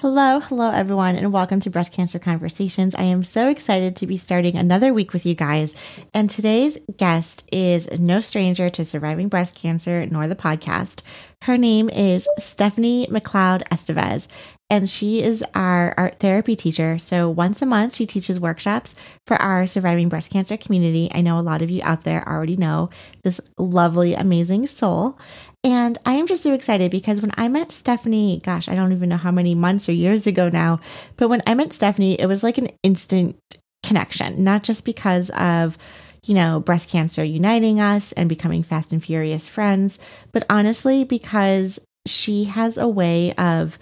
Hello, hello everyone, and welcome to Breast Cancer Conversations. I am so excited to be starting another week with you guys. And today's guest is no stranger to surviving breast cancer nor the podcast. Her name is Stephanie McLeod Estevez, and she is our art therapy teacher. So once a month, she teaches workshops for our surviving breast cancer community. I know a lot of you out there already know this lovely, amazing soul. And I am just so excited because when I met Stephanie, gosh, I don't even know how many months or years ago now, but when I met Stephanie, it was like an instant connection, not just because of, you know, breast cancer uniting us and becoming fast and furious friends, but honestly, because she has a way of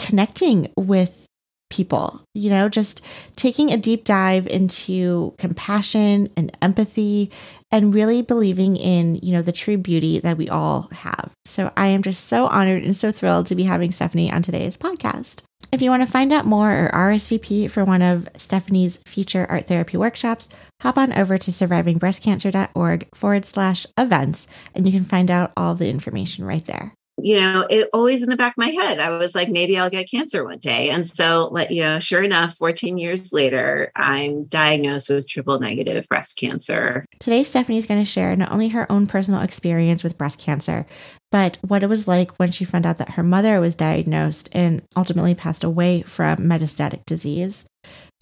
connecting with people, you know, just taking a deep dive into compassion and empathy and really believing in, you know, the true beauty that we all have. So I am just so honored and so thrilled to be having Stephanie on today's podcast. If you want to find out more or RSVP for one of Stephanie's future art therapy workshops, hop on over to survivingbreastcancer.org forward slash events, and you can find out all the information right there you know, it always in the back of my head. I was like, maybe I'll get cancer one day. And so, let you know, sure enough, 14 years later, I'm diagnosed with triple negative breast cancer. Today, Stephanie is going to share not only her own personal experience with breast cancer, but what it was like when she found out that her mother was diagnosed and ultimately passed away from metastatic disease.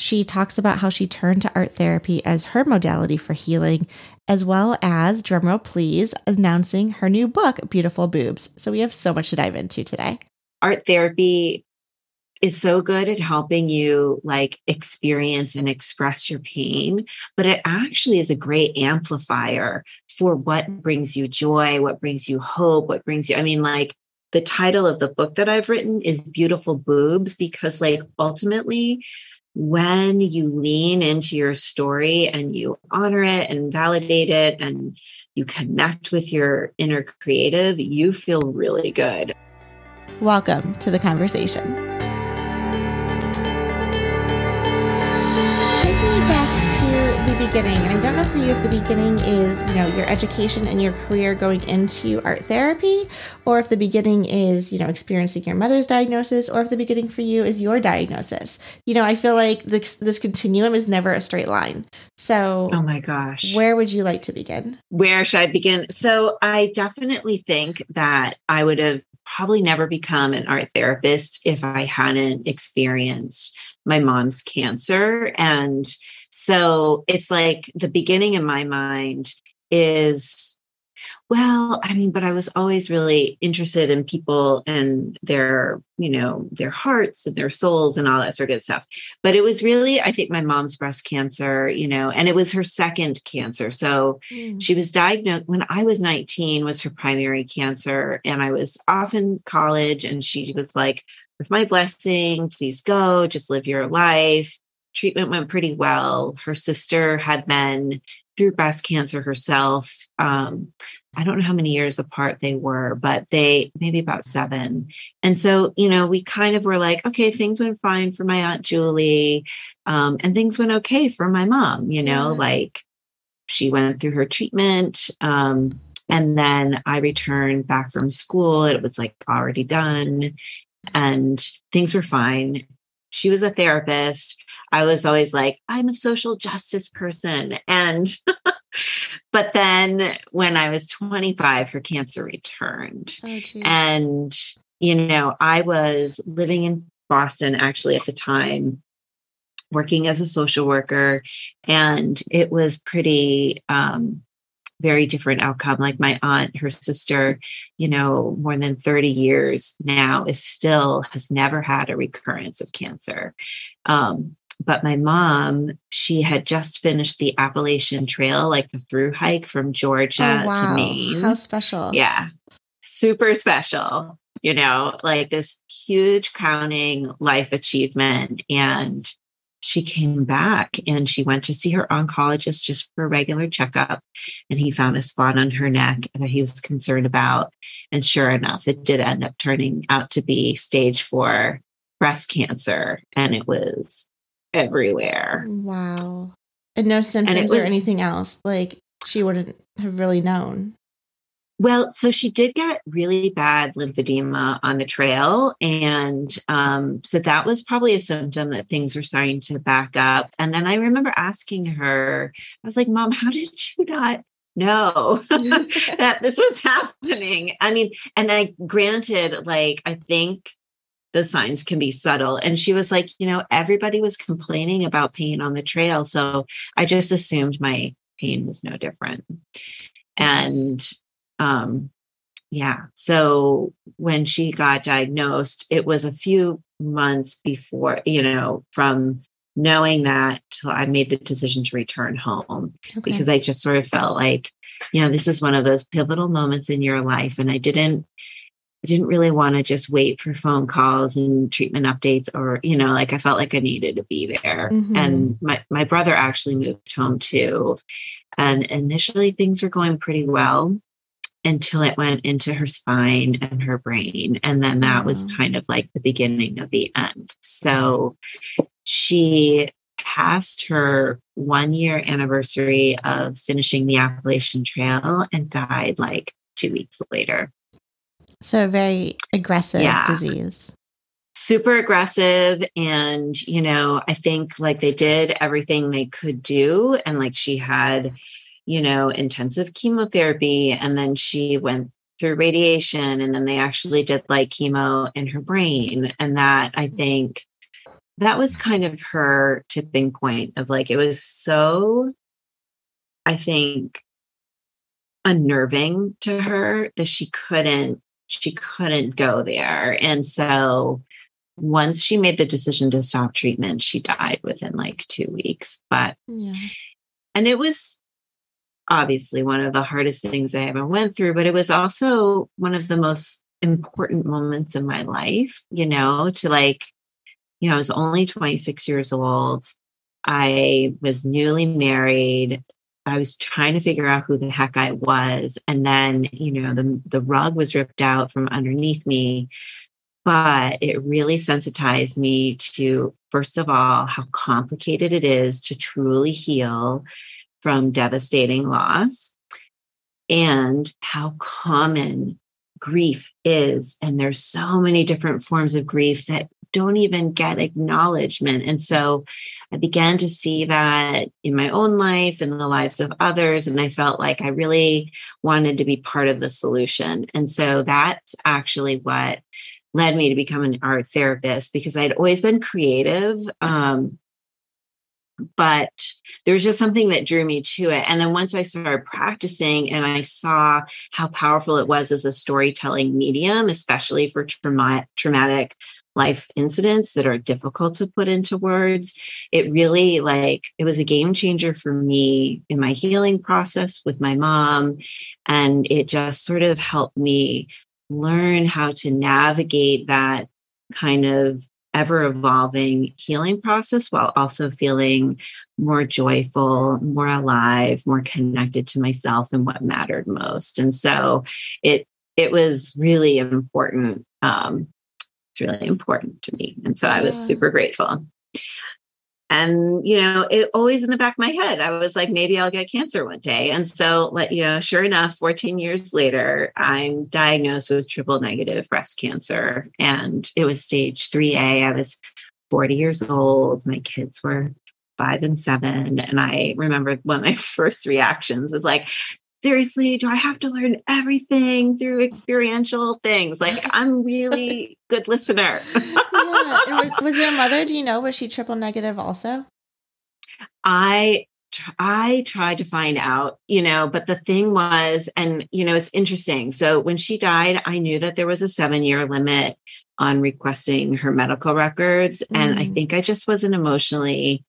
She talks about how she turned to art therapy as her modality for healing, as well as, drumroll please, announcing her new book, Beautiful Boobs. So we have so much to dive into today. Art therapy is so good at helping you like experience and express your pain, but it actually is a great amplifier for what brings you joy, what brings you hope, what brings you, I mean, like, the title of the book that I've written is Beautiful Boobs because, like, ultimately, when you lean into your story and you honor it and validate it and you connect with your inner creative, you feel really good. Welcome to the conversation. Beginning, and I don't know for you if the beginning is, you know, your education and your career going into art therapy, or if the beginning is, you know, experiencing your mother's diagnosis, or if the beginning for you is your diagnosis. You know, I feel like this this continuum is never a straight line. So, oh my gosh, where would you like to begin? Where should I begin? So, I definitely think that I would have probably never become an art therapist if I hadn't experienced my mom's cancer. And so it's like the beginning in my mind is, well, I mean, but I was always really interested in people and their, you know, their hearts and their souls and all that sort of stuff. But it was really, I think, my mom's breast cancer, you know, and it was her second cancer. So mm. she was diagnosed when I was 19, was her primary cancer. And I was off in college and she was like, with my blessing, please go, just live your life treatment went pretty well. Her sister had been through breast cancer herself. Um, I don't know how many years apart they were, but they maybe about seven. And so, you know, we kind of were like, okay, things went fine for my Aunt Julie. Um, and things went okay for my mom, you know, yeah. like she went through her treatment. Um, and then I returned back from school. It was like already done and things were fine. She was a therapist. I was always like, I'm a social justice person. And, but then when I was 25, her cancer returned. Oh, and, you know, I was living in Boston actually at the time, working as a social worker. And it was pretty, um, very different outcome. Like my aunt, her sister, you know, more than 30 years now is still has never had a recurrence of cancer. Um, but my mom, she had just finished the Appalachian Trail, like the through hike from Georgia oh, wow. to Maine. How special. Yeah. Super special, you know, like this huge crowning life achievement. And she came back and she went to see her oncologist just for a regular checkup. And he found a spot on her neck that he was concerned about. And sure enough, it did end up turning out to be stage four breast cancer. And it was everywhere. Wow. And no symptoms and was, or anything else. Like she wouldn't have really known. Well, so she did get really bad lymphedema on the trail. And um, so that was probably a symptom that things were starting to back up. And then I remember asking her, I was like, Mom, how did you not know that this was happening? I mean, and I granted, like, I think the signs can be subtle. And she was like, you know, everybody was complaining about pain on the trail. So I just assumed my pain was no different. And um, yeah. So when she got diagnosed, it was a few months before, you know, from knowing that till I made the decision to return home okay. because I just sort of felt like, you know, this is one of those pivotal moments in your life. And I didn't, I didn't really want to just wait for phone calls and treatment updates or, you know, like I felt like I needed to be there. Mm-hmm. And my, my brother actually moved home too. And initially things were going pretty well until it went into her spine and her brain. And then that was mm-hmm. kind of like the beginning of the end. So she passed her one year anniversary of finishing the Appalachian Trail and died like two weeks later. So, a very aggressive yeah. disease. Super aggressive. And, you know, I think like they did everything they could do. And like she had you know, intensive chemotherapy. And then she went through radiation. And then they actually did like chemo in her brain. And that I think that was kind of her tipping point of like, it was so, I think, unnerving to her that she couldn't she couldn't go there and so once she made the decision to stop treatment she died within like 2 weeks but yeah. and it was obviously one of the hardest things I ever went through, but it was also one of the most important moments in my life, you know, to like, you know, I was only 26 years old. I was newly married. I was trying to figure out who the heck I was. And then, you know, the, the rug was ripped out from underneath me. But it really sensitized me to, first of all, how complicated it is to truly heal from devastating loss and how common grief is. And there's so many different forms of grief that don't even get acknowledgement. And so I began to see that in my own life and the lives of others. And I felt like I really wanted to be part of the solution. And so that's actually what led me to become an art therapist because I'd always been creative. Um, but there was just something that drew me to it. And then once I started practicing and I saw how powerful it was as a storytelling medium, especially for trauma- traumatic life incidents that are difficult to put into words, it really like it was a game changer for me in my healing process with my mom. And it just sort of helped me learn how to navigate that kind of ever evolving healing process while also feeling more joyful, more alive, more connected to myself and what mattered most. And so it it was really important. Um, it's really important to me. And so I was super grateful. And, you know, it always in the back of my head, I was like, maybe I'll get cancer one day. And so, you know, sure enough, 14 years later, I'm diagnosed with triple negative breast cancer. And it was stage 3A. I was 40 years old. My kids were five and seven. And I remember one of my first reactions was like, seriously, do I have to learn everything through experiential things? Like, I'm really good listener. yeah. Was, your mother, do you know, was she triple negative also? I I tried to find out, you know, but the thing was, and you know, it's interesting. So when she died, I knew that there was a seven year limit on requesting her medical records. Mm. And I mm. think I just wasn't emotionally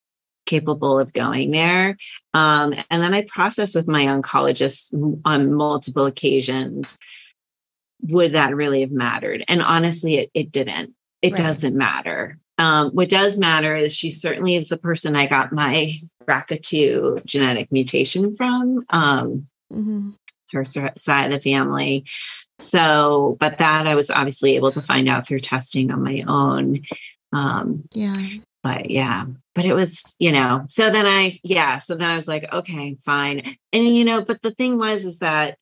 capable of going there. Um, and then I processed with my oncologist on multiple occasions. Would that really have mattered? And honestly, it, it didn't. It right. doesn't matter. um, what does matter is she certainly is the person I got my BRCA2 genetic mutation from. Um, mm-hmm. It's her side of the family. So, but that I was obviously able to find out through testing on my own. Um, yeah. But yeah, but it was, you know, so then I, yeah, so then I was like, okay, fine. And, you know, but the thing was, is that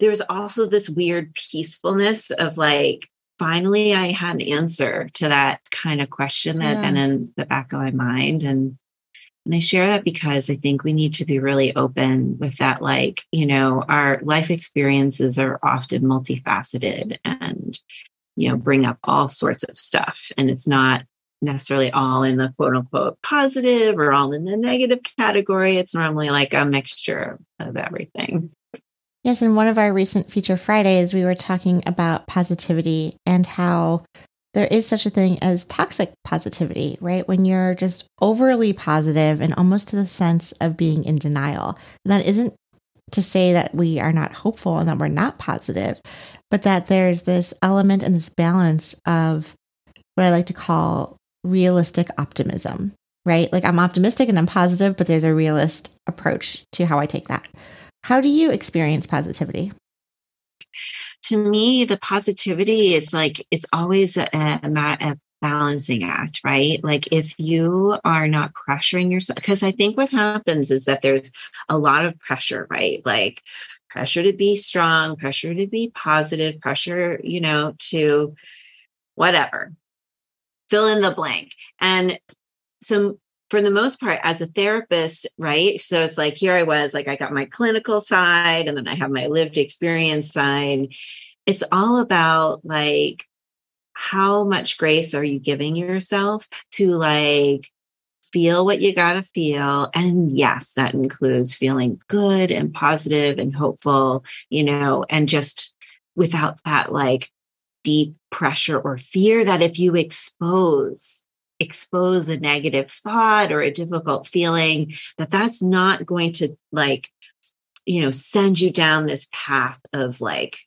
there was also this weird peacefulness of like, finally I had an answer to that kind of question that yeah. been in the back of my mind. And and I share that because I think we need to be really open with that. Like, you know, our life experiences are often multifaceted and, you know, bring up all sorts of stuff. And it's not necessarily all in the quote unquote positive or all in the negative category. It's normally like a mixture of everything. Yes, in one of our recent feature Fridays, we were talking about positivity and how there is such a thing as toxic positivity, right? When you're just overly positive and almost to the sense of being in denial. And that isn't to say that we are not hopeful and that we're not positive, but that there's this element and this balance of what I like to call realistic optimism, right? Like I'm optimistic and I'm positive, but there's a realist approach to how I take that. How do you experience positivity? To me, the positivity is like it's always a, a, balancing act, right? Like if you are not pressuring yourself, because I think what happens is that there's a lot of pressure, right? Like pressure to be strong, pressure to be positive, pressure, you know, to whatever, fill in the blank. And so for the most part as a therapist right? So it's like here i was like i got my clinical side and then i have my lived experience side. It's all about like how much grace are you giving yourself to like feel what you got to feel? And yes that includes feeling good and positive and hopeful you know and just without that like deep pressure or fear that if you expose expose a negative thought or a difficult feeling that that's not going to like you know send you down this path of like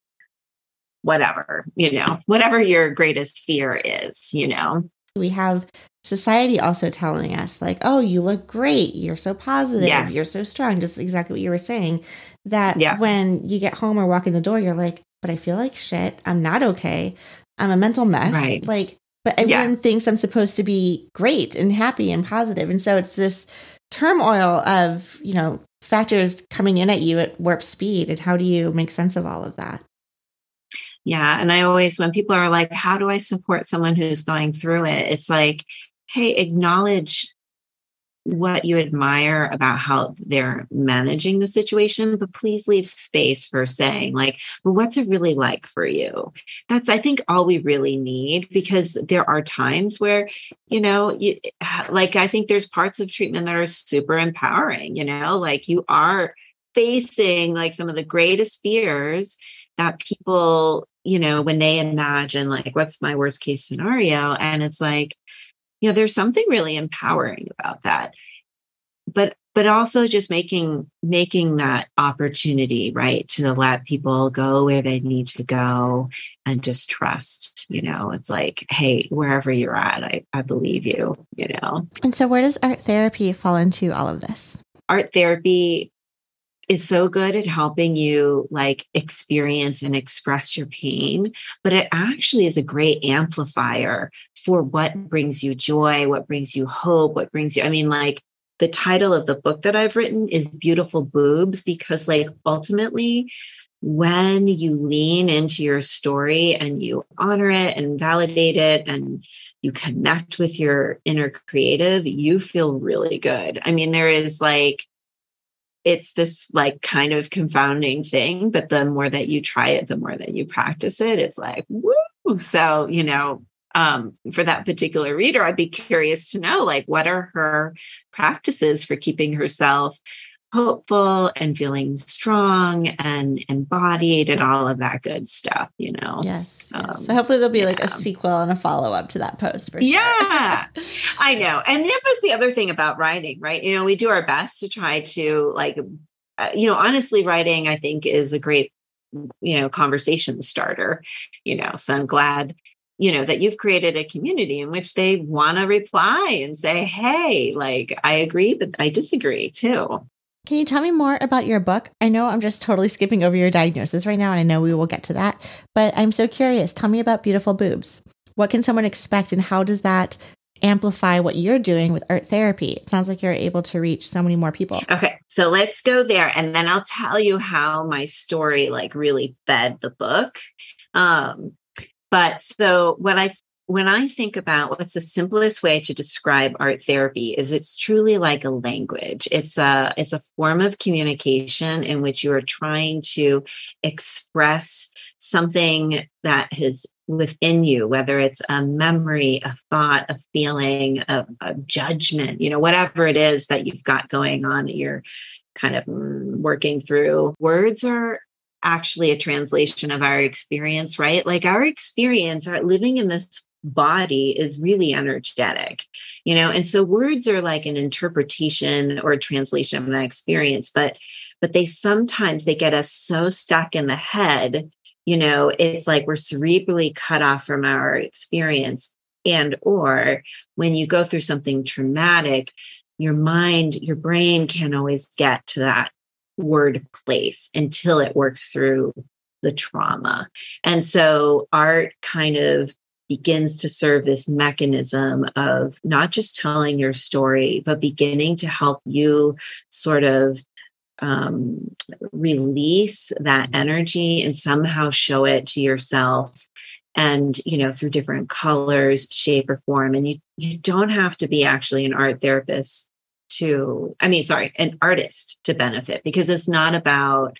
whatever you know whatever your greatest fear is you know? We have society also telling us like oh you look great. You're so positive. Yes. you're so strong. Just exactly what you were saying that yeah. when you get home or walk in the door you're like but i feel like shit. I'm not okay. I'm a mental mess. Right. like but everyone yeah. thinks I'm supposed to be great and happy and positive. And so it's this turmoil of, you know, factors coming in at you at warp speed. And how do you make sense of all of that? Yeah. And I always, when people are like, how do I support someone who's going through it? It's like, hey, acknowledge what you admire about how they're managing the situation, but please leave space for saying, like, well, what's it really like for you? That's, I think, all we really need because there are times where, you know, you, like, I think there's parts of treatment that are super empowering, you know, like you are facing like some of the greatest fears that people, you know, when they imagine, like, what's my worst case scenario? And it's like, you know there's something really empowering about that. But but also just making making that opportunity right to let people go where they need to go and just trust you know it's like hey wherever you're at i, I believe you you know? And so where does art therapy fall into all of this? Art therapy is so good at helping you like experience and express your pain but it actually is a great amplifier for what brings you joy, what brings you hope, what brings you, I mean, like the title of the book that I've written is Beautiful Boobs, because like ultimately, when you lean into your story and you honor it and validate it and you connect with your inner creative, you feel really good. I mean, there is like, it's this like kind of confounding thing, but the more that you try it, the more that you practice it, it's like, woo. So, you know, um, for that particular reader, I'd be curious to know like what are her practices for keeping herself hopeful and feeling strong and embodied and all of that good stuff, you know? Yes. Um, yes. So hopefully there'll be yeah. like a sequel and a follow up to that post for sure. Yeah. I know. And that was the other thing about writing, right? You know, we do our best to try to like, uh, you know, honestly, writing, I think is a great, you know, conversation starter, you know, so I'm glad you know that you've created a community in which they want to reply and say hey like i agree but i disagree too can you tell me more about your book? I know I'm just totally skipping over your diagnosis right now, and I know we will get to that, but I'm so curious. Tell me about Beautiful Boobs. What can someone expect, and how does that amplify what you're doing with art therapy? It sounds like you're able to reach so many more people. Okay, so let's go there, and then I'll tell you how my story like really fed the book. Um, but so what I when I think about what's the simplest way to describe art therapy is it's truly like a language. It's a it's a form of communication in which you are trying to express something that is within you, whether it's a memory, a thought, a feeling, a, a judgment, you know, whatever it is that you've got going on that you're kind of mm, working through. Words are actually a translation of our experience, right? Like our experience, our living in this body is really energetic you know and so words are like an interpretation or a translation of that experience but but they sometimes they get us so stuck in the head you know it's like we're cerebrally cut off from our experience and or when you go through something traumatic your mind your brain can't always get to that word place until it works through the trauma. And so art kind of begins to serve this mechanism of not just telling your story, but beginning to help you sort of um, release that energy and somehow show it to yourself and you know through different colors shape or form. And you you don't have to be actually an art therapist to i mean sorry an artist to benefit because it's not about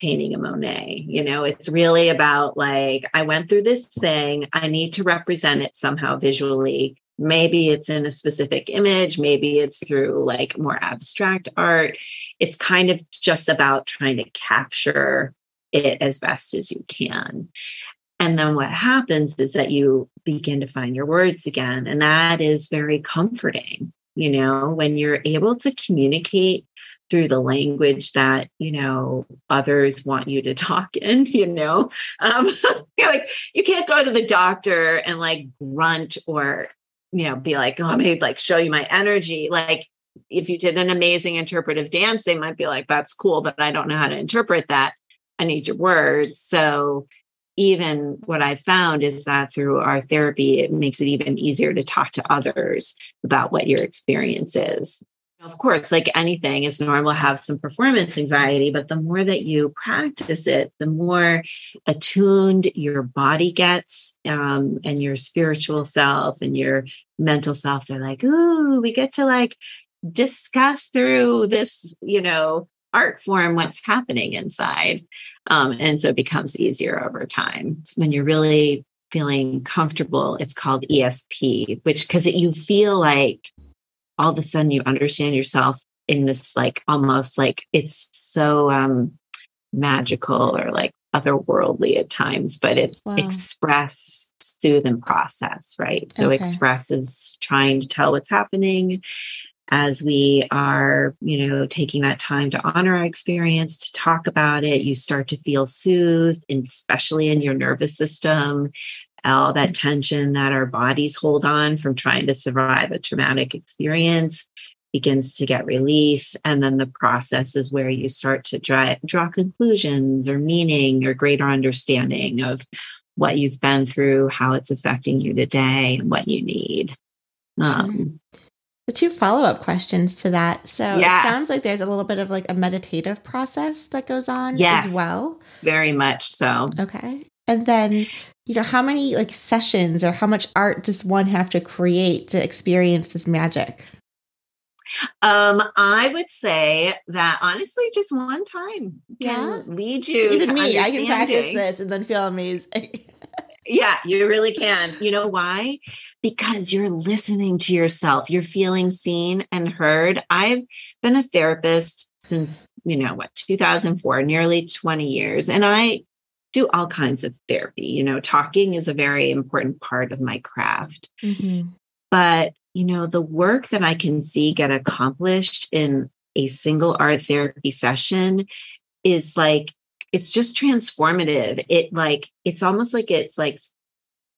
painting a Monet. You know, it's really about like, I went through this thing, I need to represent it somehow visually. Maybe it's in a specific image, maybe it's through like more abstract art. It's kind of just about trying to capture it as best as you can. And then what happens is that you begin to find your words again. And that is very comforting, you know, when you're able to communicate through the language that you know others want you to talk in you know? Um like you can't go to the doctor and like grunt or you know be like oh me like show you my energy. Like if you did an amazing interpretive dance they might be like that's cool but i don't know how to interpret that. I need your words. So even what I've found is that through art therapy it makes it even easier to talk to others about what your experience is of course, like anything, it's normal to have some performance anxiety, but the more that you practice it, the more attuned your body gets um, and your spiritual self and your mental self. They're like, ooh, we get to like discuss through this, you know, art form what's happening inside. Um, and so it becomes easier over time. When you're really feeling comfortable, it's called ESP, which because you feel like all of a sudden you understand yourself in this like almost like it's so um magical or like otherworldly at times but it's wow. express soothe and process right so okay. express is trying to tell what's happening as we are you know taking that time to honor our experience to talk about it you start to feel soothed especially in your nervous system all that tension that our bodies hold on from trying to survive a traumatic experience begins to get released. And then the process is where you start to draw, draw conclusions or meaning or greater understanding of what you've been through how it's affecting you today and what you need. Um, the two follow-up questions to that so yeah. it sounds like there's a little bit of like a meditative process that goes on yes, as well very much so okay and then you know, how many like sessions or how much art does one have to create to experience this magic? Um, I would say that honestly, just one time yeah. lead you. Even me, I can practice this and then feel amazing. yeah, you really can. You know why? Because you're listening to yourself. You're feeling seen and heard. I've been a therapist since, you know, what, 2004, nearly 20 years. And I do all kinds of therapy. You know, talking is a very important part of my craft. Mm-hmm. But, you know, the work that I can see get accomplished in a single art therapy session is like, it's just transformative. It like, it's almost like it's like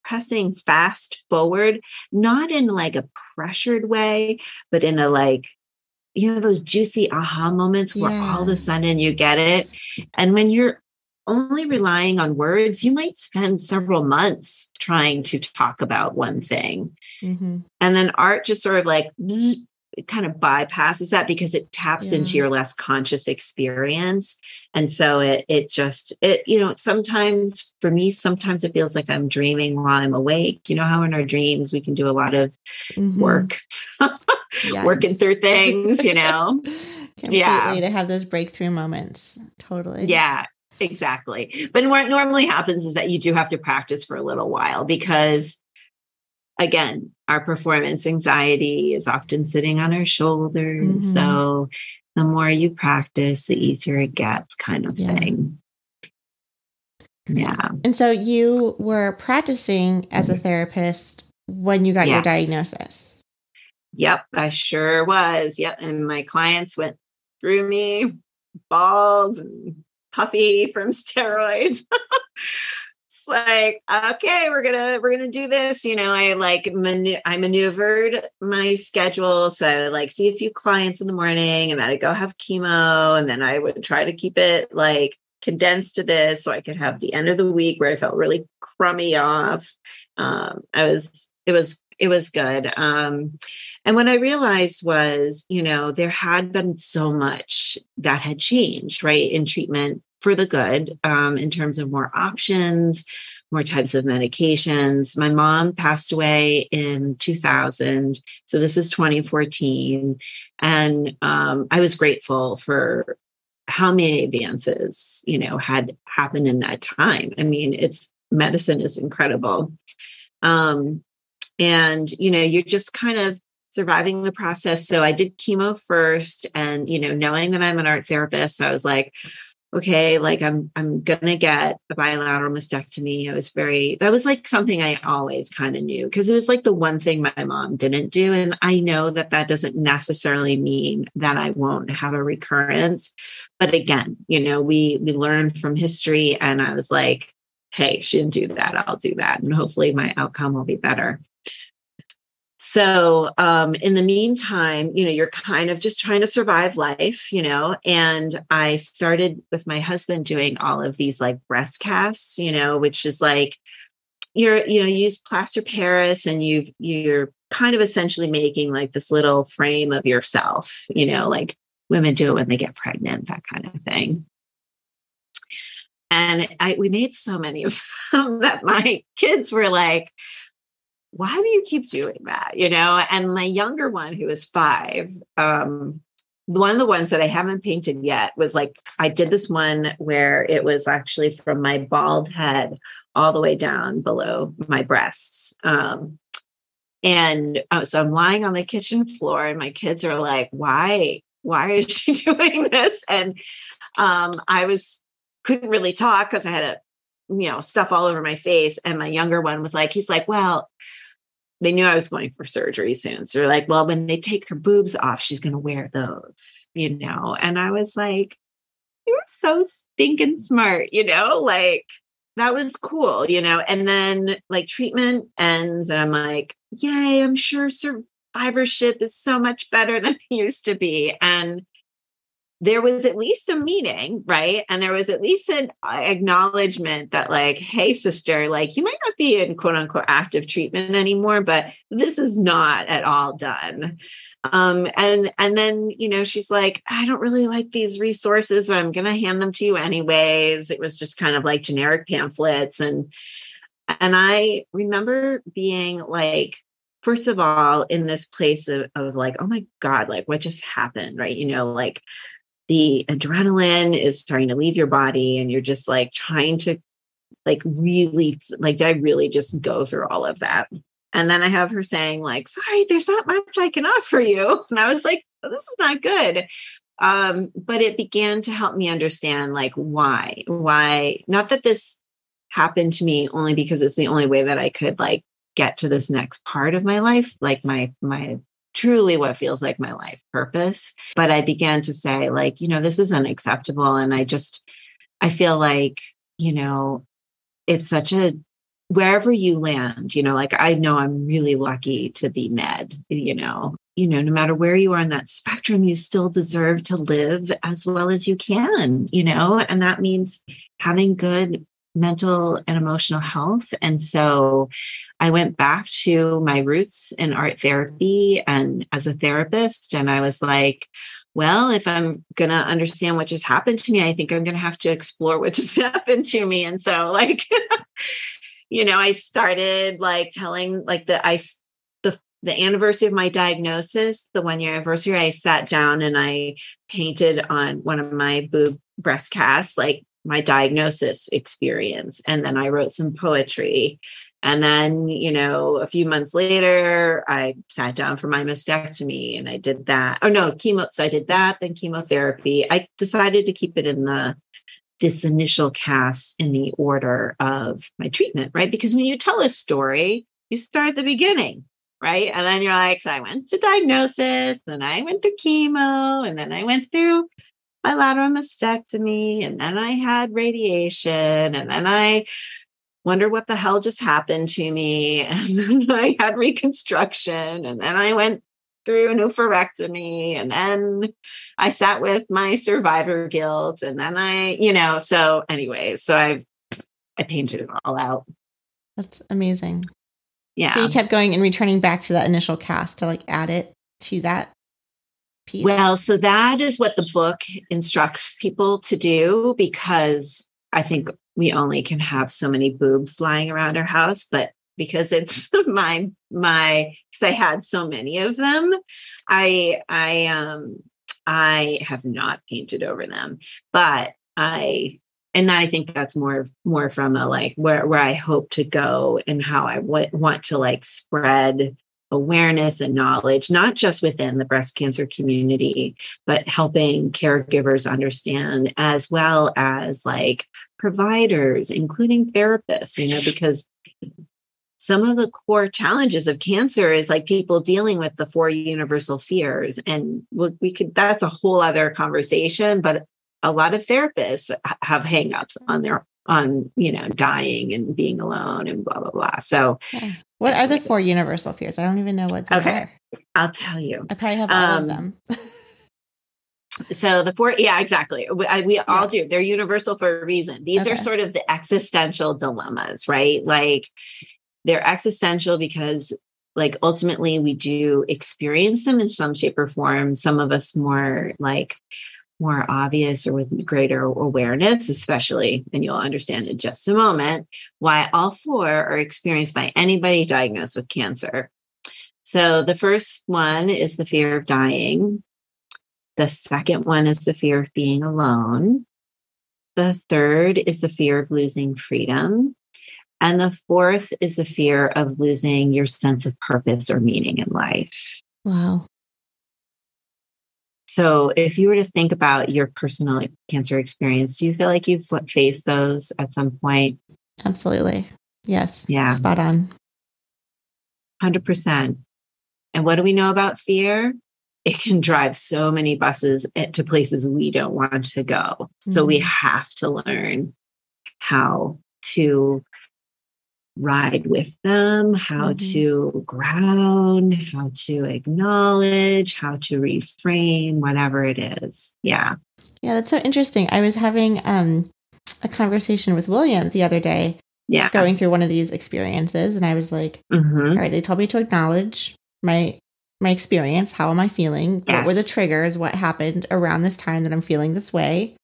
pressing fast forward, not in like a pressured way, but in a like, you know, those juicy aha moments where yeah. all of a sudden you get it. And when you're only relying on words, you might spend several months trying to talk about one thing. Mm-hmm. And then art just sort of like it kind of bypasses that because it taps yeah. into your less conscious experience. And so it it just it you know sometimes for me sometimes it feels like i'm dreaming while i'm awake. You know how in our dreams we can do a lot of mm-hmm. work working through things you know? Completely yeah to have those breakthrough moments. Totally. Yeah exactly. But what normally happens is that you do have to practice for a little while because again, our performance anxiety is often sitting on our shoulders. Mm-hmm. So the more you practice, the easier it gets, kind of yeah. thing. Yeah. And so you were practicing as a therapist when you got yes. your diagnosis. Yep, I sure was. Yep. And my clients went through me bald and puffy from steroids. like okay we're gonna we're gonna do this you know i like manu- i maneuvered my schedule so I would like see a few clients in the morning and then I'd go have chemo and then i would try to keep it like condensed to this so i could have the end of the week where i felt really crummy off. Um i was it was it was good. Um and what i realized was you know there had been so much that had changed right in treatment for the good um, in terms of more options, more types of medications. My mom passed away in 2000. So this is 2014. And um, I was grateful for how many advances, you know, had happened in that time. I mean, it's medicine is incredible. Um, and, you know, you're just kind of surviving the process. So I did chemo first. And, you know, knowing that I'm an art therapist, I was like, okay, like I'm I'm gonna get a bilateral mastectomy. I was very that was like something I always kind of knew because it was like the one thing my mom didn't do, and I know that that doesn't necessarily mean that I won't have a recurrence. But again, you know, we we learn from history, and I was like, hey, she didn't do that. I'll do that, and hopefully my outcome will be better. So, um, in the meantime, you know, you're kind of just trying to survive life, you know. And I started with my husband doing all of these like breast casts, you know, which is like you're, you know, you use plaster Paris and you've, you're kind of essentially making like this little frame of yourself, you know, like women do it when they get pregnant, that kind of thing. And I, we made so many of them that my kids were like, why do you keep doing that? You know, and my younger one, who is five, um, one of the ones that I haven't painted yet was like I did this one where it was actually from my bald head all the way down below my breasts. Um, and uh, so I'm lying on the kitchen floor, and my kids are like, "Why? Why is she doing this?" And um, I was couldn't really talk because I had a you know stuff all over my face. And my younger one was like, "He's like, well." They knew I was going for surgery soon. So they're like, well, when they take her boobs off, she's going to wear those, you know? And I was like, you're so stinking smart, you know? Like, that was cool, you know? And then like treatment ends, and I'm like, yay, I'm sure survivorship is so much better than it used to be. And there was at least a meeting, right? And there was at least an uh, acknowledgement that, like, hey, sister, like, you might not be in quote unquote active treatment anymore, but this is not at all done. Um, and and then you know she's like, I don't really like these resources, but I'm gonna hand them to you anyways. It was just kind of like generic pamphlets, and and I remember being like, first of all, in this place of, of like, oh my God, like what just happened, right? You know, like the adrenaline is starting to leave your body and you're just like trying to like really like did I really just go through all of that? And then I have her saying, like, sorry, there's not much I can offer you. And I was like, this is not good. Um, but it began to help me understand like why, why, not that this happened to me only because it's the only way that I could like get to this next part of my life, like my my truly what feels like my life purpose. But I began to say, like, you know, this is unacceptable. And I just, I feel like, you know, it's such a wherever you land, you know, like I know I'm really lucky to be med, you know, you know, no matter where you are in that spectrum, you still deserve to live as well as you can, you know, and that means having good mental and emotional health. And so I went back to my roots in art therapy and as a therapist, and I was like, well, if I'm going to understand what just happened to me, I think I'm going to have to explore what just happened to me. And so, like, you know, I started like telling, like, the, I, the, the anniversary of my diagnosis, the one year anniversary, I sat down and I painted on one of my boob breast casts, like my diagnosis experience. And then I wrote some poetry. And then, you know, a few months later, I sat down for my mastectomy and I did that. Oh no, chemo. So I did that, then chemotherapy. I decided to keep it in the this initial cast in the order of my treatment, right? Because when you tell a story, you start at the beginning, right? And then you're like, so I went to diagnosis, then I went through chemo, and then I went through bilateral mastectomy, and then I had radiation, and then I wonder what the hell just happened to me. And then I had reconstruction, and then I went through an oophorectomy, and then I sat with my survivor guilt, and then I, you know, so anyway, so I've I painted it all out. That's amazing. Yeah. So you kept going and returning back to that initial cast to like add it to that piece. Well, so that is what the book instructs people to do because I think we only can have so many boobs lying around our house, but because it's my my because I had so many of them, I I um I have not painted over them, but I and I think that's more more from a like where where I hope to go and how I w- want to like spread awareness and knowledge, not just within the breast cancer community, but helping caregivers understand as well as like providers, including therapists, you know, because some of the core challenges of cancer is like people dealing with the four universal fears. And we could, that's a whole other conversation, but a lot of therapists have hangups on their on you know dying and being alone and blah blah blah. So what are the four universal fears? I don't even know what they okay. are. i'll tell you. I probably have all um, of them. so the four yeah exactly. We, I, we all do. They're universal for a reason. These okay. are sort of the existential dilemmas right? Like they're existential because like ultimately we do experience them in some shape or form. Some of us more like more obvious or with greater awareness, especially, and you'll understand in just a moment why all four are experienced by anybody diagnosed with cancer. So the first one is the fear of dying. The second one is the fear of being alone. The third is the fear of losing freedom. And the fourth is the fear of losing your sense of purpose or meaning in life. Wow. So, if you were to think about your personal cancer experience, do you feel like you've faced those at some point? Absolutely. Yes. Yeah. Spot on. 100%. And what do we know about fear? It can drive so many buses to places we don't want to go. So, mm-hmm. we have to learn how to ride with them, how mm-hmm. to ground, how to acknowledge, how to reframe, whatever it is. Yeah. Yeah, that's so interesting. I was having um, a conversation with William the other day. Yeah. Going through one of these experiences. And I was like, mm-hmm. All right, they told me to acknowledge my my experience. How am I feeling? Yes. What were the triggers? What happened around this time that I'm feeling this way?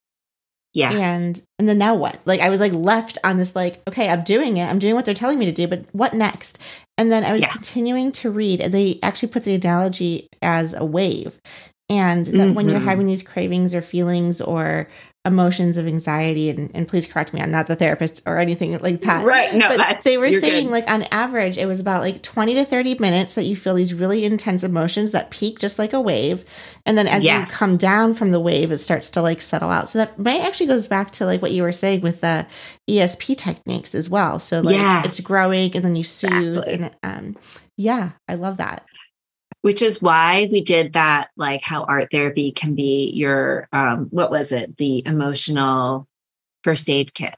Yes. And and then now what? Like I was like left on this like, okay, I'm doing it. I'm doing what they're telling me to do, but what next? And then I was yes. continuing to read and they actually put the analogy as a wave. And that mm-hmm. when you're mm-hmm. having these cravings or feelings or emotions of anxiety and, and please correct me i'm not the therapist or anything like that right no but they were saying good. like on average it was about like 20 to 30 minutes that you feel these really intense emotions that peak just like a wave and then as yes. you come down from the wave it starts to like settle out so that might actually goes back to like what you were saying with the esp techniques as well so like yes. it's growing and then you soothe exactly. and um yeah i love that which is why we did that like how art therapy can be your um what was it the emotional first aid kit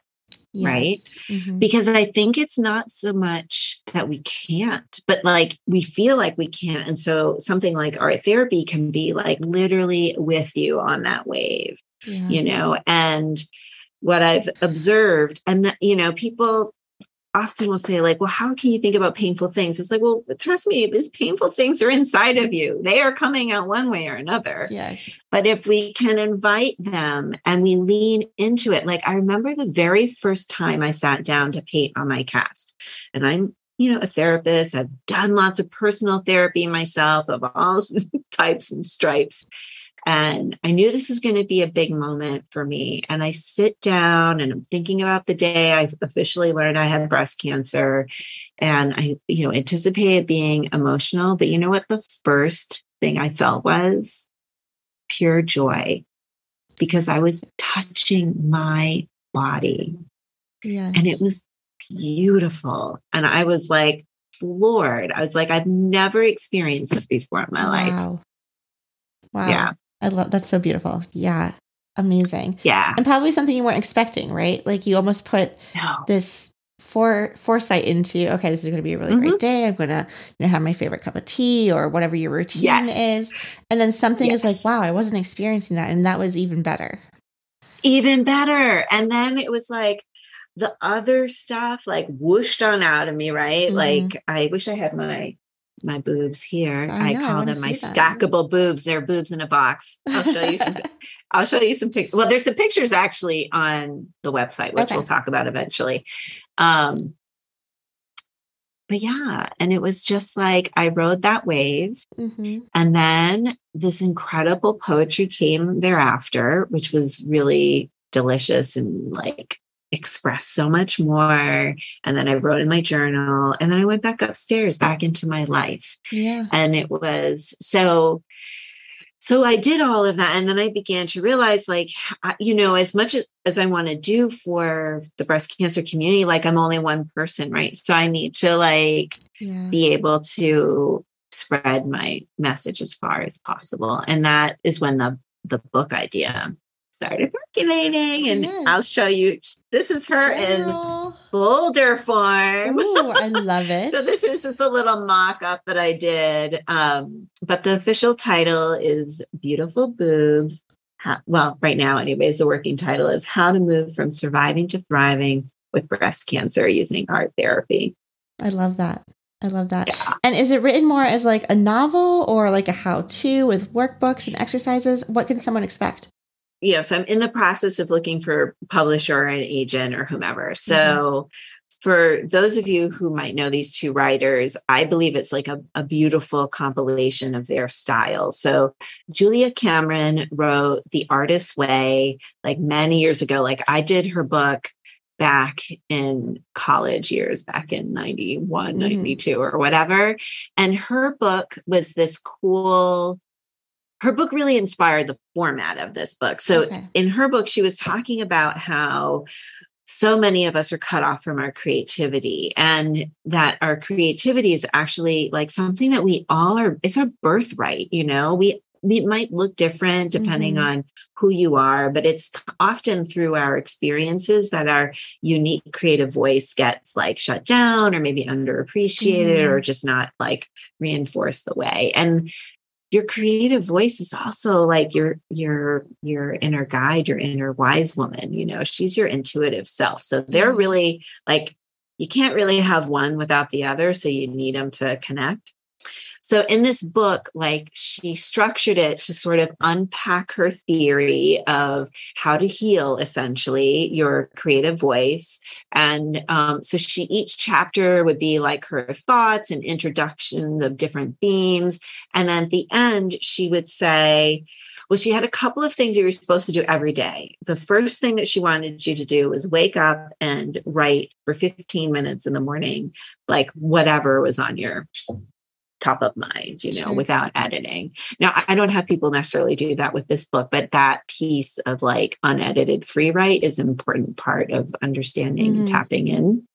yes. right? Mm-hmm. Because I think it's not so much that we can't, but like we feel like we can't. And so something like art therapy can be like literally with you on that wave, yeah. you know, and what I've observed, and that, you know, people often will say like well how can you think about painful things? It's like well trust me these painful things are inside of you. They are coming out one way or another. Yes. But if we can invite them and we lean into it like i remember the very first time i sat down to paint on my cast and i'm you know a therapist. I've done lots of personal therapy myself of all types and stripes and I knew this was going to be a big moment for me. And I sit down and I'm thinking about the day I officially learned I had breast cancer. And I, you know, anticipated being emotional. But you know what? The first thing I felt was pure joy because I was touching my body. Yes. And it was beautiful. And I was like floored. I was like, I've never experienced this before in my wow. life. Wow. Yeah. I love that's so beautiful. Yeah. Amazing. Yeah. And probably something you weren't expecting, right? Like you almost put no. this for foresight into okay, this is going to be a really mm-hmm. great day. I'm going to you know have my favorite cup of tea or whatever your routine yes. is. And then something yes. is like, wow, I wasn't experiencing that and that was even better. Even better. And then it was like the other stuff like whooshed on out of me, right? Mm-hmm. Like I wish I had my my boobs here. I, know, I call I them my stackable boobs. They're boobs in a box. I'll show you some. I'll show you some pictures. Well, there's some pictures actually on the website, which okay. we'll talk about eventually. Um, but yeah, and it was just like I rode that wave, mm-hmm. and then this incredible poetry came thereafter, which was really delicious and like express so much more. And then I wrote in my journal and then I went back upstairs, back into my life. Yeah. And it was so, so I did all of that. And then I began to realize, like, you know, as much as, as I want to do for the breast cancer community, like I'm only one person, right? So I need to like yeah. be able to spread my message as far as possible. And that is when the the book idea started percolating and yes. I'll show you. This is her Girl. in folder form. Ooh, I love it. so this is just a little mock-up that I did. Um, but the official title is Beautiful Boobs. How, well, right now, anyways, the working title is How to Move from Surviving to Thriving with Breast Cancer Using Art Therapy. I love that. I love that. Yeah. And is it written more as like a novel or like a how to with workbooks and exercises? What can someone expect? You know, so I'm in the process of looking for publisher or an agent or whomever. Mm-hmm. So mm-hmm. for those of you who might know these two writers, I believe it's like a, a beautiful compilation of their styles. So Julia Cameron wrote The Artist's Way like many years ago. Like I did her book back in college years back in 91 mm-hmm. 92 or whatever and her book was this cool her book really inspired the format of this book. So okay. in her book, she was talking about how so many of us are cut off from our creativity and that our creativity is actually like something that we all are it's our birthright you know we it might look different depending mm-hmm. on who you are but it's often through our experiences that our unique creative voice gets like shut down or maybe underappreciated mm-hmm. or just not like reinforced the way and your creative voice is also like your your your inner guide your inner wise woman you know she's your intuitive self. So they're mm-hmm. really like you can't really have one without the other so you need them to connect so in this book, like she structured it to sort of unpack her theory of how to heal essentially your creative voice. And um, so she each chapter would be like her thoughts and introduction of different themes. And then at the end, she would say, well, she had a couple of things you were supposed to do every day. The first thing that she wanted you to do was wake up and write for 15 minutes in the morning, like whatever was on your top of mind, you know, sure. without editing. Now, I don't have people necessarily do that with this book, but that piece of like unedited free write is an important part of understanding mm-hmm. and tapping in.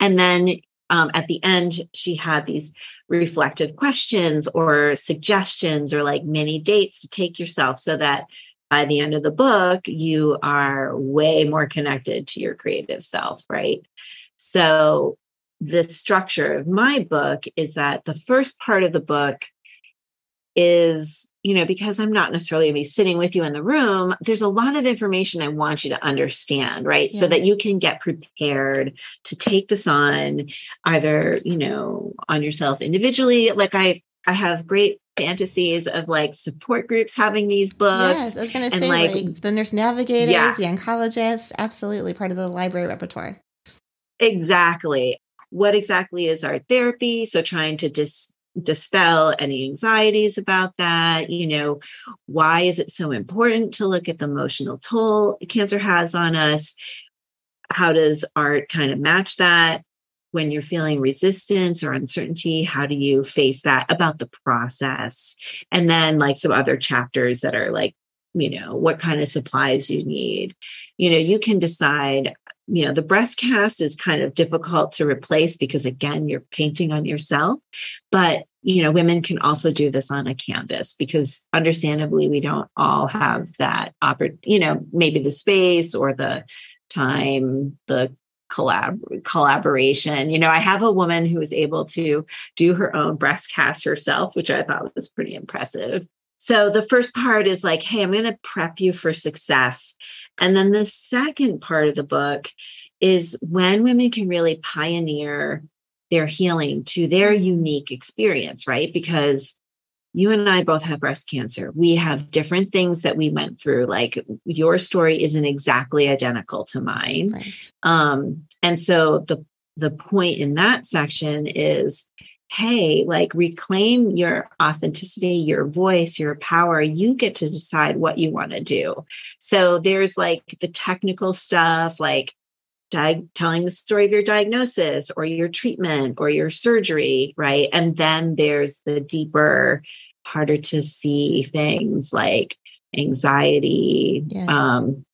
And then um, at the end, she had these reflective questions or suggestions or like mini dates to take yourself so that by the end of the book, you are way more connected to your creative self, right? So, the structure of my book is that the first part of the book is, you know, because I'm not necessarily going to be sitting with you in the room, there's a lot of information I want you to understand, right? Yeah. So that you can get prepared to take this on either, you know, on yourself individually. Like I I have great fantasies of like support groups having these books. Yes, I was going to say like, like, the nurse navigators, yeah. the oncologists, absolutely part of the library repertoire. Exactly. What exactly is art therapy? So trying to dis- dispel any anxieties about that. You know, why is it so important to look at the emotional toll cancer has on us? How does art kind of match that? when you're feeling resistance or uncertainty how do you face that about the process and then like some other chapters that are like you know what kind of supplies you need you know you can decide you know the breast cast is kind of difficult to replace because again you're painting on yourself but you know women can also do this on a canvas because understandably we don't all have that oppor- you know maybe the space or the time the collab collaboration. You know, I have a woman who was able to do her own breast cast herself, which I thought was pretty impressive. So the first part is like, hey, I'm going to prep you for success. And then the second part of the book is when women can really pioneer their healing to their unique experience, right? Because you and I both have breast cancer. We have different things that we went through. Like your story isn't exactly identical to mine. Right. Um, and so the the point in that section is hey, like reclaim your authenticity, your voice, your power. You get to decide what you want to do. So there's like the technical stuff, like di- telling the story of your diagnosis or your treatment or your surgery, right? And then there's the deeper harder to see things like anxiety, yes. um,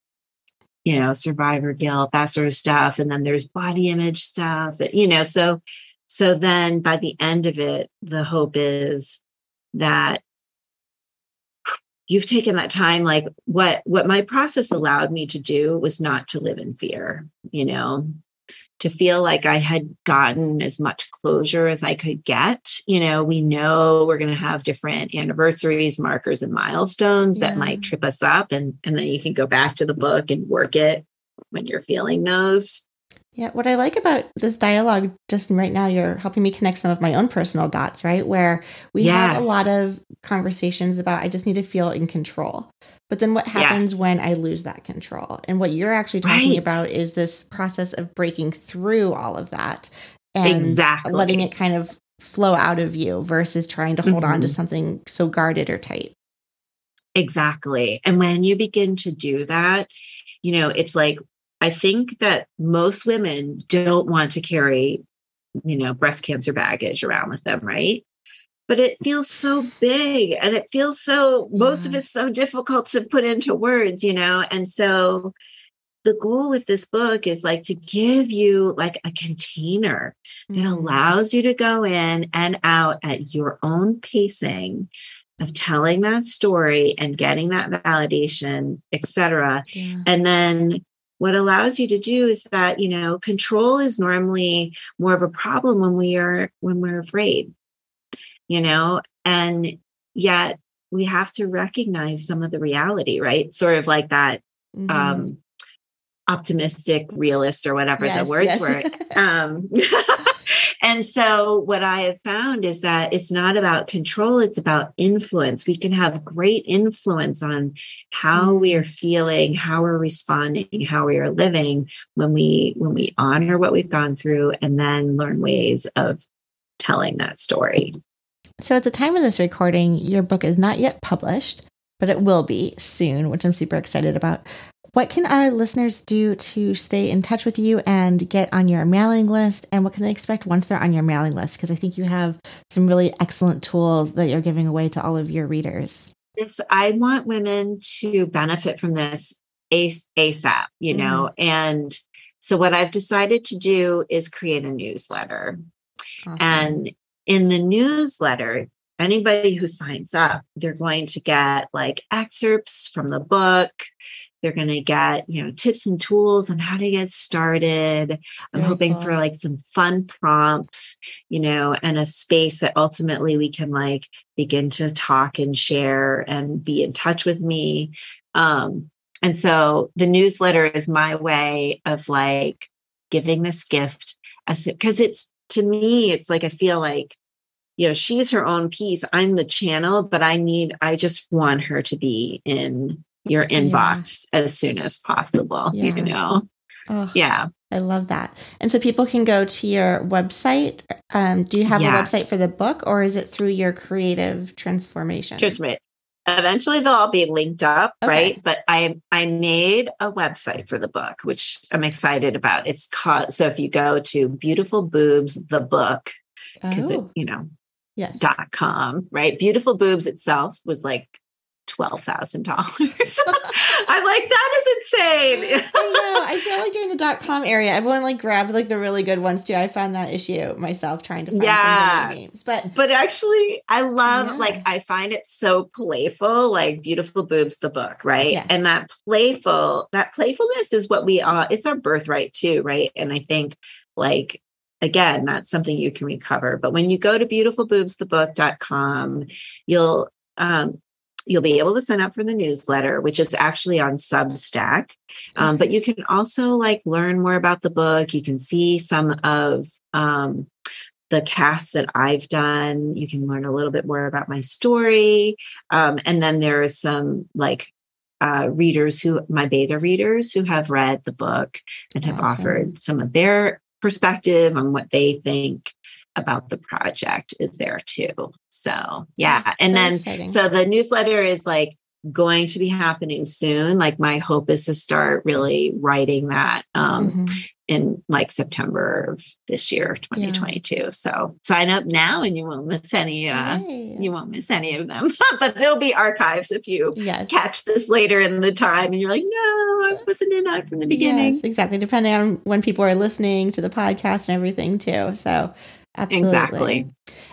you know, survivor guilt, that sort of stuff. And then there's body image stuff, you know, so so then by the end of it, the hope is that you've taken that time like what what my process allowed me to do was not to live in fear you know to feel like I had gotten as much closure as I could get. You know, we know we're going to have different anniversaries, markers, and milestones yeah. that might trip us up. And, and then you can go back to the book and work it when you're feeling those. Yeah, what I like about this dialogue just right now, you're helping me connect some of my own personal dots, right? Where we yes. have a lot of conversations about I just need to feel in control. But then what happens yes. when I lose that control? And what you're actually talking right. about is this process of breaking through all of that and exactly. letting it kind of flow out of you versus trying to hold mm-hmm. on to mm-hmm. something so guarded or tight. Exactly. And when you begin to do that, you know, it's like I think that most women don't want to carry, you know, breast cancer baggage around with them, right? But it feels so big and it feels so, yeah. most of it's so difficult to put into words, you know? And so the goal with this book is like to give you like a container mm-hmm. that allows you to go in and out at your own pacing of telling that story and getting that validation, etc. Yeah. And then what allows you to do is that you know control is normally more of a problem when we are when we're afraid you know and yet we have to recognize some of the reality right sort of like that mm-hmm. um optimistic realist or whatever yes, the words yes. were um And so, what I have found is that it's not about control, it's about influence. We can have great influence on how we are mm. feeling, how we're responding, how we are living when we when we honor what we've gone through and then learn ways of telling that story. So, at the time of this recording, your book is not yet published, but it will be soon, which I'm super excited about. What can our listeners do to stay in touch with you and get on your mailing list? And what can they expect once they're on your mailing list? Because I think you have some really excellent tools that you're giving away to all of your readers. Yes, I want women to benefit from this ASAP, you know, mm. and so what I've decided to do is create a newsletter. Awesome. And in the newsletter, anybody who signs up, they're going to get like excerpts from the book. They're going to get, you know, tips and tools on how to get started. I'm Very hoping cool. for like some fun prompts, you know, and a space that ultimately we can like begin to talk and share and be in touch with me. Um, and so the newsletter is my way of like giving this gift as because it's to me, it's like I feel like you know she's her own piece i'm the channel but i need i just want her to be in your Yeah. inbox as soon as possible Yeah. you know Oh, yeah I love that. And so people can go to your website. Um, do you have a website for the book or is it through your creative transformation? wait eventually they'll all be linked up Okay. right but i i made a website for the book which i'm excited about it's called so if you go to beautiful boobs the book because it Oh, you know yes. dot com right beautiful boobs itself was like twelve thousand dollars i'm like that is insane I know. I feel like during the dot com area, everyone like grabbed like the really good ones too. I found that issue myself trying to find Yeah. names. But but actually i love Yeah. like i find it so playful like beautiful boobs the book right Yes. and that playful that playfulness is what we are it's our birthright too right and i think like again that's something you can recover but when you go to beautifulboobsthebook.com you'll um you'll be able to sign up for the newsletter which is actually on substack um, but you can also like learn more about the book you can see some of um, the casts that I've done. You can learn a little bit more about my story. Um, and then there is some like uh, readers who, my beta readers who have read the book and have Awesome. offered some of their perspective on what they think about the project is there too. So, yeah. And so then, exciting. so the newsletter is like, going to be happening soon like my hope is to start really writing that um, Mhm. in like September of this year, 2022. So sign up now and you won't miss any uh Yay. you won't miss any of them. but there'll be archives if you yes. catch this later in the time and you're like, no, I wasn't in on it from the beginning. Yes, exactly. Depending on when people are listening to the podcast and everything too. So absolutely. Exactly.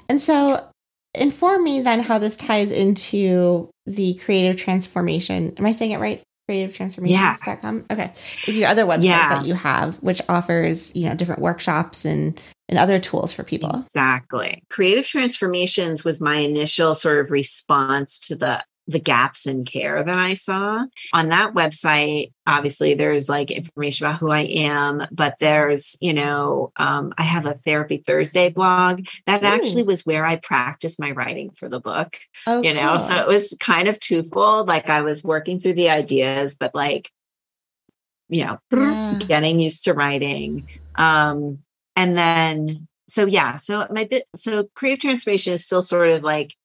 And so inform me then how this ties into the creative transformation. Am I saying it right? creativetransformations.com. Okay. Is your other website Yeah. that you have, which offers, you know, different workshops and and other tools for people. Exactly. Creative transformations was my initial sort of response to the the gaps in care that I saw. On that website, obviously there's like information about who I am, but there's, you know, um, I have a therapy Thursday blog that Ooh. actually was where I practiced my writing for the book, Oh, you know, cool. so it was kind of twofold. Like I was working through the ideas, but like, you know, Yeah. getting used to writing. Um, and then, so yeah, so my bit, so creative transformation is still sort of like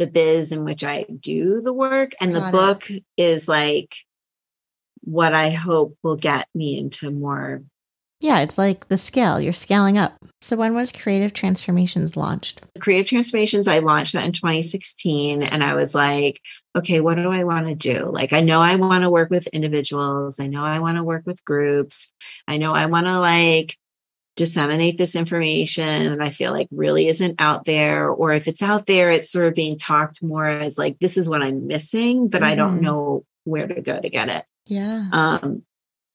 the biz in which I do the work, and the Got it. book is like what I hope will get me into more. yeah, it's like the scale. You're scaling up. So when was Creative Transformations launched? Creative transformations, I launched that in 2016, and I was like, okay, what do I want to do? Like, I know I want to work with individuals, I know I want to work with groups, I know I want to like disseminate this information and I feel like really isn't out there. Or if it's out there, it's sort of being talked more as like, this is what I'm missing, but I don't Mhm. know where to go to get it. Yeah. Um,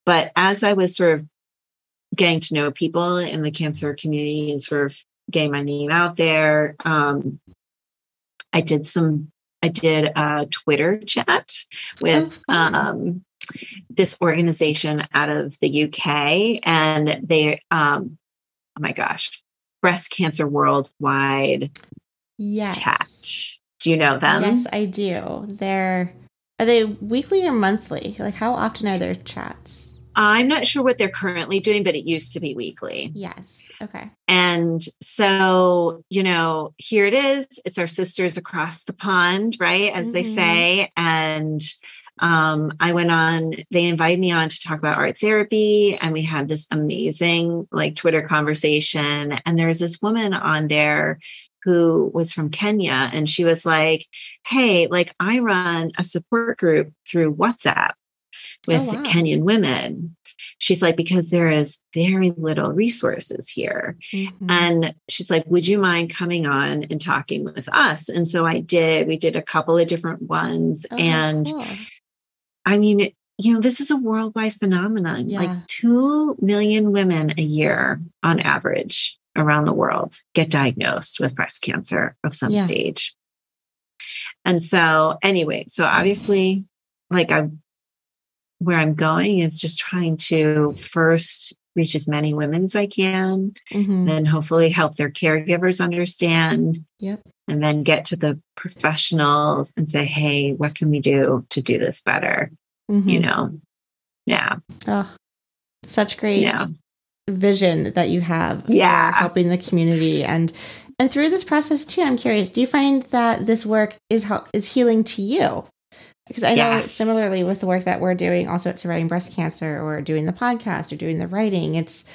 but as I was sort of getting to know people in the cancer community and sort of getting my name out there, um, I did some, I did a Twitter chat with Oh, um, this organization out of the UK, and they, um, oh my gosh, Breast Cancer Worldwide yes. Chat. Do you know them? yes, I do. They're are they weekly or monthly? Like how often are their chats? I'm not sure what they're currently doing, but it used to be weekly. Yes. Okay. And so, you know, here it is. It's our sisters across the pond, right? As they Mhm. say. And um, I went on, they invited me on to talk about art therapy. And we had this amazing like Twitter conversation. And there's this woman on there who was from Kenya. And she was like, Hey, like I run a support group through WhatsApp. with Oh, wow. Kenyan women. She's like, because there is very little resources here. Mhm. And she's like, Would you mind coming on and talking with us? And so I did. We did a couple of different ones. Oh, and cool. I mean, you know, this is a worldwide phenomenon. Yeah. Like 2 million women a year on average around the world get diagnosed with breast cancer of some Yeah. stage. And so, anyway, so obviously, like I'm where I'm going is just trying to first reach as many women as I can, Mhm. then hopefully help their caregivers understand. Yep. And then get to the professionals and say, hey, what can we do to do this better? Mhm. You know? Yeah. Oh, such great Yeah. vision that you have for Yeah. helping the community and and through this process too i'm curious do you find that this work is hel- is healing to you because i know Yes. similarly with the work that we're doing also at surviving breast cancer or doing the podcast or doing the writing it's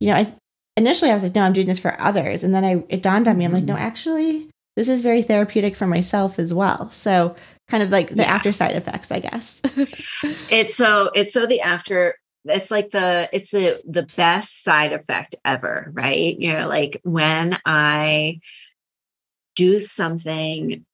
you know i initially i was like no i'm doing this for others and then i it dawned on me i'm like no Mhm. actually this is very therapeutic for myself as well so kind of like the after side effects i guess It's so it's so the after it's like the it's the the best side effect ever, right? You know, like when I do something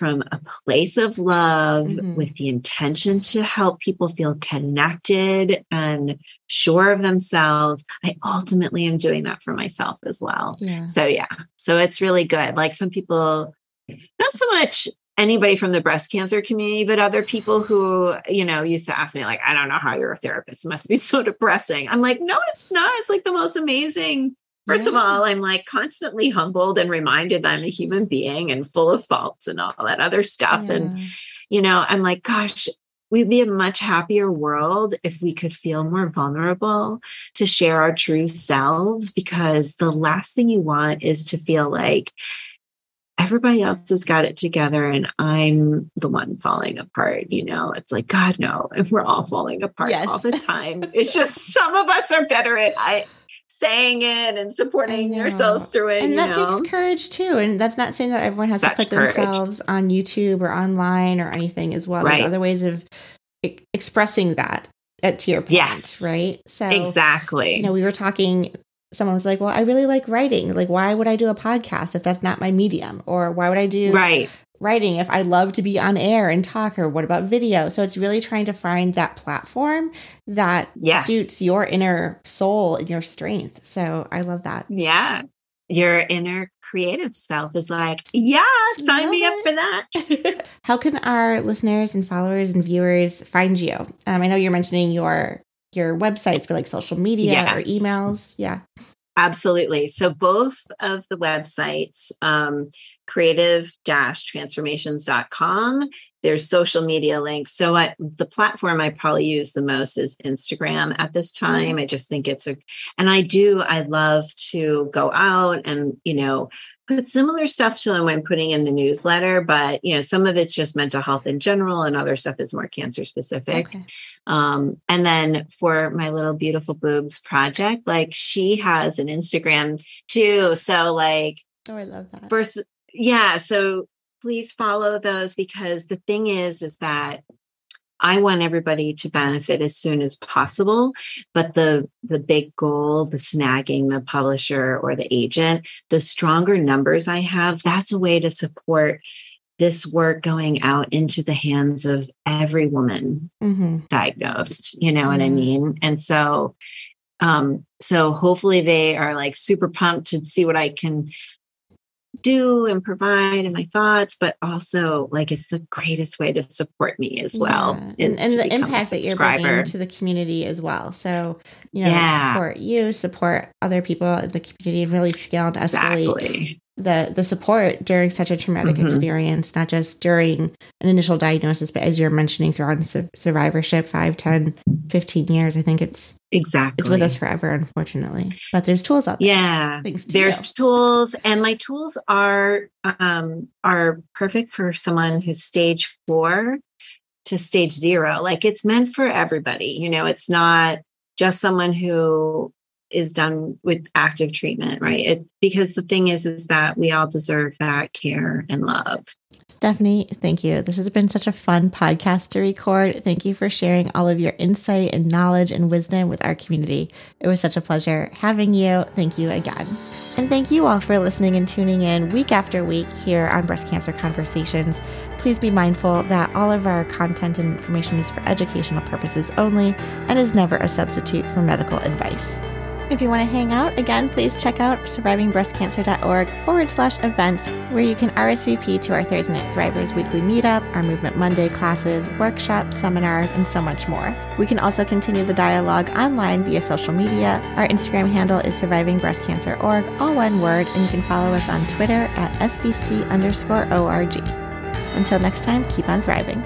from a place of love Mhm. with the intention to help people feel connected and sure of themselves, I ultimately am doing that for myself as well. yeah So yeah, so it's really good. Like some people, not so much anybody from the breast cancer community, but other people who, you know, used to ask me, like, I don't know how you're a therapist. It must be so depressing. I'm like, no, it's not. It's like the most amazing. First of all, I'm like constantly humbled and reminded that I'm a human being and full of faults and all that other stuff. And, you know, I'm like, gosh, we'd be a much happier world if we could feel more vulnerable to share our true selves because the last thing you want is to feel like everybody else has got it together and I'm the one falling apart. You know, it's like, God, no, and we're all falling apart Yes. all the time. it's just some of us are better at I, saying it and supporting yourselves through it. and that know? takes courage too and that's not saying that everyone has Such to put courage. themselves on youtube or online or anything as well Right. there's other ways of e- expressing that at to your point Yes. right so exactly. you know we were talking someone was like well i really like writing like why would i do a podcast if that's not my medium or why would i do right. Writing if i love to be on air and talk or what about video so it's really trying to find that platform that Yes. suits your inner soul and your strength so i love that Yeah. Your inner creative self is like, yeah, sign me up for that. How can our listeners and followers and viewers find you? Um, I know you're mentioning your your websites, but like social media Yes. or emails. Yeah. Absolutely. So both of the websites, um, creative-transformations.com, there's social media links. So what the platform I probably use the most is Instagram at this time. I just think it's a and I do, I love to go out and, you know, put similar stuff to what I'm putting in the newsletter, but you know, some of it's just mental health in general and other stuff is more cancer specific. Okay. Um, and then for my little beautiful boobs project, like she has an Instagram too. So like Oh, I love that. first, yeah. So please follow those because the thing is, is that I want everybody to benefit as soon as possible. But the the big goal, the snagging the publisher or the agent, the stronger numbers I have, that's a way to support this work going out into the hands of every woman hmm diagnosed you know what i mean and so um so hopefully they are like super pumped to see what i can do and provide and my thoughts but also like it's the greatest way to support me as well Yeah. And, and the impact that you're bringing to the community as well. So, you know, Yeah. support you, support other people in the community, and really scale and escalate exactly the the support during such a traumatic Mhm. experience not just during an initial diagnosis but as you're mentioning throughout su- survivorship 5 10 15 years i think it's exactly it's with us forever unfortunately. But there's tools out there. Yeah. To there's tools and my tools are um are perfect for someone who's stage four to stage zero. Like it's meant for everybody you know it's not just someone who is done with active treatment, right? It, because the thing is, is that we all deserve that care and love. Stephanie, thank you. This has been such a fun podcast to record. Thank you for sharing all of your insight and knowledge and wisdom with our community. It was such a pleasure having you. Thank you again. And thank you all for listening and tuning in week after week here on Breast Cancer Conversations. Please be mindful that all of our content and information is for educational purposes only and is never a substitute for medical advice. If you want to hang out, again, please check out survivingbreastcancer.org forward slash events, where you can RSVP to our Thursday Night Thrivers weekly meetup, our Movement Monday classes, workshops, seminars, and so much more. We can also continue the dialogue online via social media. Our Instagram handle is survivingbreastcancer.org, all one word, and you can follow us on Twitter at SBC underscore ORG. Until next time, keep on thriving.